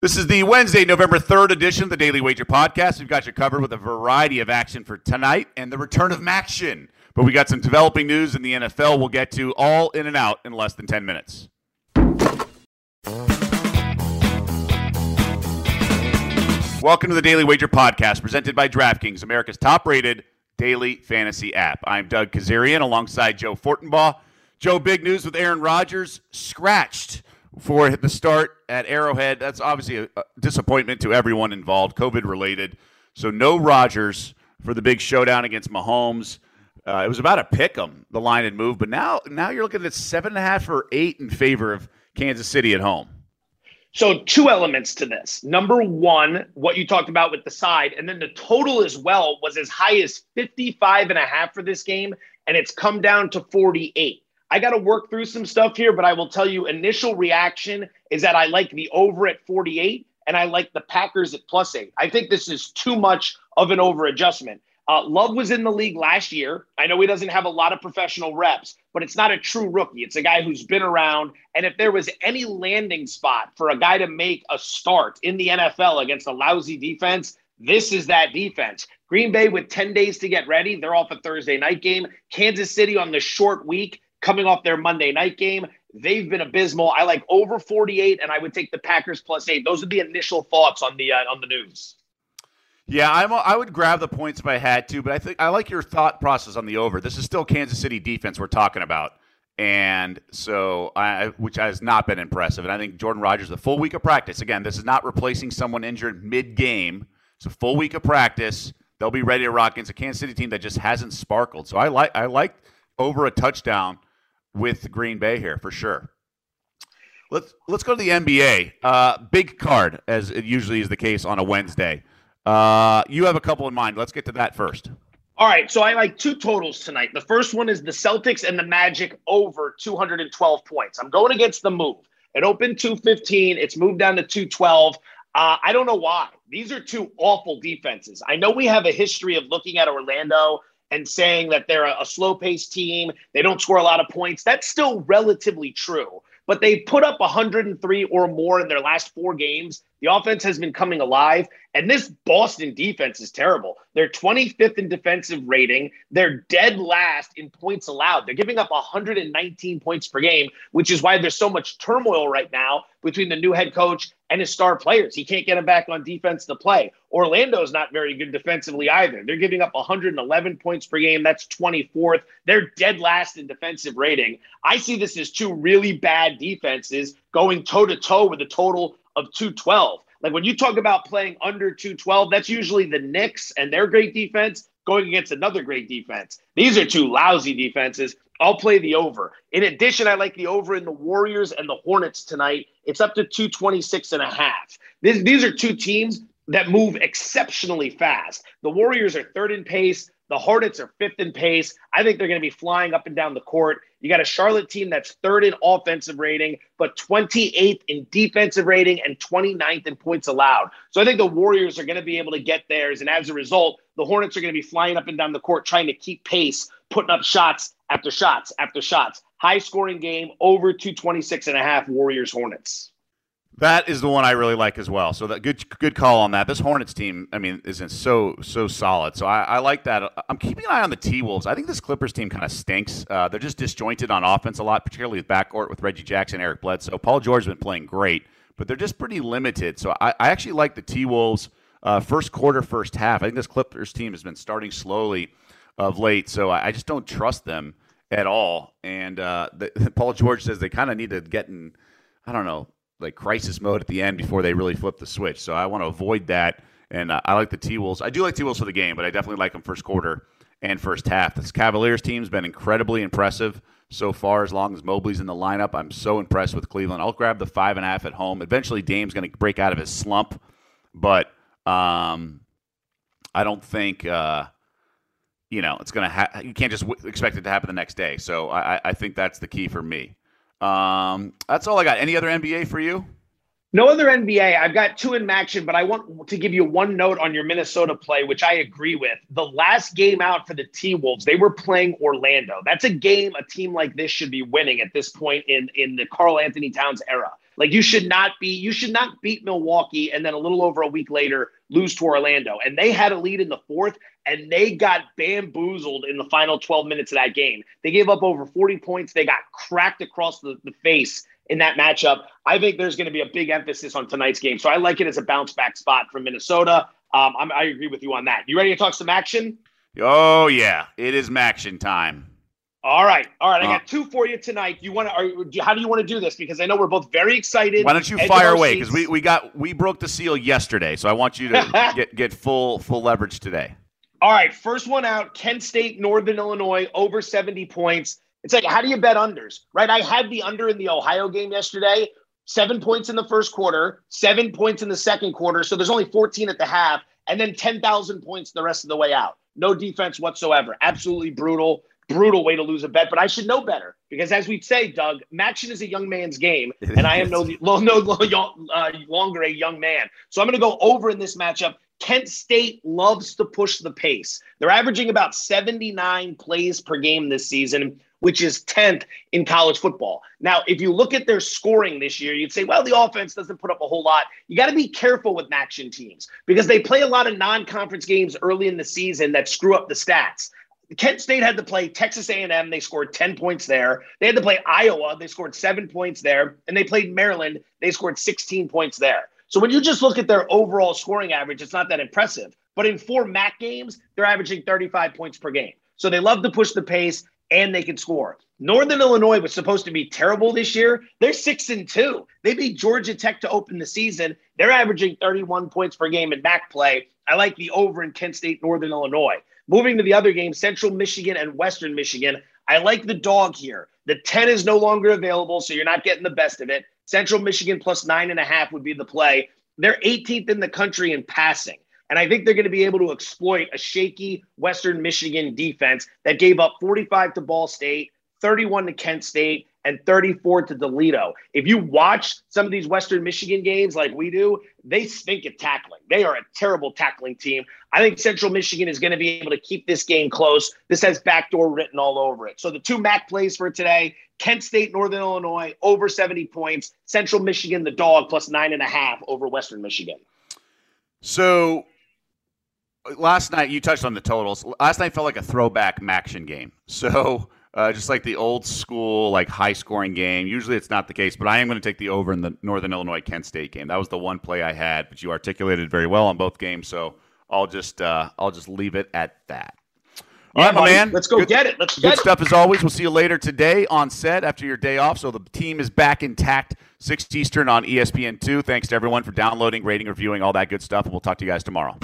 This is the Wednesday, November 3rd edition of the Daily Wager Podcast. We've got you covered with a variety of action for tonight and the return of Maction. But we got some developing news in the NFL we'll get to all in and out in less than 10 minutes. Welcome to the Daily Wager Podcast, presented by DraftKings, America's top rated daily fantasy app. I'm Doug Kazarian alongside Joe Fortenbaugh. Joe, big news with Aaron Rodgers scratched for the start at Arrowhead. That's obviously a, disappointment to everyone involved, COVID related. So no Rodgers for the big showdown against Mahomes. Uh, it was about a pick 'em. The line had moved, but now now you're looking at seven and a half or eight in favor of Kansas City at home. So two elements to this. Number one, what you talked about with the side, and then the total as well was as high as 55 and a half for this game, and it's come down to 48. I got to work through some stuff here, but I will tell you initial reaction is that I like the over at 48 and I like the Packers at plus eight. I think this is too much of an over adjustment. Uh, Love was in the league last year. I know he doesn't have a lot of professional reps, but it's not a true rookie. It's a guy who's been around. And if there was any landing spot for a guy to make a start in the NFL against a lousy defense, this is that defense. Green Bay with 10 days to get ready. They're off a Thursday night game. Kansas City on the short week coming off their Monday night game. They've been abysmal. I like over 48, and I would take the Packers plus eight. Those are the initial thoughts on the uh, on the news. Yeah, I'm, I would grab the points if I had to, but I think I like your thought process on the over. This is still Kansas City defense we're talking about, and so I, which has not been impressive. And I think Jordan Rogers, the full week of practice. Again, this is not replacing someone injured mid-game. It's a full week of practice. They'll be ready to rock against a Kansas City team that just hasn't sparkled. So I like I like over a touchdown with Green Bay here for sure. Let's let's go to the NBA. Uh, big card, as it usually is the case on a Wednesday. Uh, you have a couple in mind. Let's get to that first. All right, so I like two totals tonight. The first one is the Celtics and the Magic over 212 points. I'm going against the move. It opened 215. It's moved down to 212. Uh, I don't know why. These are two awful defenses. I know we have a history of looking at Orlando and saying that they're a, a slow paced team, they don't score a lot of points. That's still relatively true. But they put up 103 or more in their last four games. The offense has been coming alive. And this Boston defense is terrible. They're 25th in defensive rating. They're dead last in points allowed. They're giving up 119 points per game, which is why there's so much turmoil right now between the new head coach and his star players. He can't get them back on defense to play. Orlando's not very good defensively either. They're giving up 111 points per game. That's 24th. They're dead last in defensive rating. I see this as two really bad defenses going toe to toe with a total of 212. Like when you talk about playing under 212, that's usually the Knicks and their great defense going against another great defense. These are two lousy defenses. I'll play the over. In addition, I like the over in the Warriors and the Hornets tonight. It's up to 226 and a half. These, these are two teams that move exceptionally fast. The Warriors are third in pace. The Hornets are fifth in pace. I think they're going to be flying up and down the court. You got a Charlotte team that's third in offensive rating, but 28th in defensive rating and 29th in points allowed. So I think the Warriors are going to be able to get theirs. And as a result, the Hornets are going to be flying up and down the court trying to keep pace, putting up shots after shots after shots. High scoring game, over 226 and a half Warriors Hornets. That is the one I really like as well. So that good good call on that. This Hornets team, I mean, isn't so so solid. So I, I like that. I'm keeping an eye on the T Wolves. I think this Clippers team kind of stinks. Uh, they're just disjointed on offense a lot, particularly with backcourt with Reggie Jackson, Eric Bledsoe. Paul George has been playing great, but they're just pretty limited. So I, I actually like the T Wolves uh, first quarter, first half. I think this Clippers team has been starting slowly of late, so I, I just don't trust them at all. And uh, the, Paul George says they kind of need to get in. I don't know like crisis mode at the end before they really flip the switch. So I want to avoid that. And uh, I like the T Wolves. I do like T Wolves for the game, but I definitely like them first quarter and first half. This Cavaliers team's been incredibly impressive so far. As long as Mobley's in the lineup, I'm so impressed with Cleveland. I'll grab the five and a half at home. Eventually, Dame's going to break out of his slump, but um, I don't think. Uh, you know, it's gonna. Ha- you can't just w- expect it to happen the next day. So I, I think that's the key for me. Um, that's all I got. Any other NBA for you? No other NBA. I've got two in action, but I want to give you one note on your Minnesota play, which I agree with. The last game out for the T Wolves, they were playing Orlando. That's a game a team like this should be winning at this point in, in the Karl-Anthony Towns era. Like you should not be, you should not beat Milwaukee and then a little over a week later lose to Orlando. And they had a lead in the fourth and they got bamboozled in the final 12 minutes of that game. They gave up over 40 points. They got cracked across the, the face in that matchup. I think there's going to be a big emphasis on tonight's game. So I like it as a bounce back spot from Minnesota. Um, i agree with you on that. You ready to talk some action? Oh, yeah. It is action time. All right, all right. I got uh, two for you tonight. You want to? How do you want to do this? Because I know we're both very excited. Why don't you fire away? Because we, we got we broke the seal yesterday, so I want you to get get full full leverage today. All right, first one out. Kent State, Northern Illinois, over seventy points. It's like, how do you bet unders, right? I had the under in the Ohio game yesterday. Seven points in the first quarter, seven points in the second quarter. So there's only 14 at the half, and then 10,000 points the rest of the way out. No defense whatsoever. Absolutely brutal brutal way to lose a bet, but I should know better because, as we say, Doug, Maction is a young man's game, and I am no no, no uh, longer a young man. So I'm going to go over in this matchup. Kent State loves to push the pace. They're averaging about 79 plays per game this season, which is 10th in college football. Now, if you look at their scoring this year, you'd say, well, the offense doesn't put up a whole lot. You got to be careful with action teams because they play a lot of non conference games early in the season that screw up the stats. Kent State had to play Texas A&M. They scored 10 points there. They had to play Iowa. They scored seven points there. And they played Maryland. They scored 16 points there. So when you just look at their overall scoring average, it's not that impressive. But in four MAC games, they're averaging 35 points per game. So they love to push the pace and they can score. Northern Illinois was supposed to be terrible this year. They're six and two. They beat Georgia Tech to open the season. They're averaging 31 points per game in MAC play. I like the over in Kent State, Northern Illinois. Moving to the other game, Central Michigan and Western Michigan. I like the dog here. The 10 is no longer available, so you're not getting the best of it. Central Michigan plus nine and a half would be the play. They're 18th in the country in passing. And I think they're going to be able to exploit a shaky Western Michigan defense that gave up 45 to Ball State, 31 to Kent State, and 34 to Toledo. If you watch some of these Western Michigan games like we do, they stink at tackling. They are a terrible tackling team. I think Central Michigan is going to be able to keep this game close. This has backdoor written all over it. So the two MAC plays for today Kent State, Northern Illinois, over 70 points. Central Michigan, the dog, plus nine and a half over Western Michigan. So last night you touched on the totals. Last night felt like a throwback Maction game. So uh, just like the old school, like high scoring game. Usually it's not the case, but I am going to take the over in the Northern Illinois Kent State game. That was the one play I had, but you articulated very well on both games, so I'll just uh, I'll just leave it at that. All yeah, right, my man. Let's go good, get it. Let's good stuff as always. We'll see you later today on set after your day off. So the team is back intact, six Eastern on ESPN two. Thanks to everyone for downloading, rating, reviewing, all that good stuff. And we'll talk to you guys tomorrow.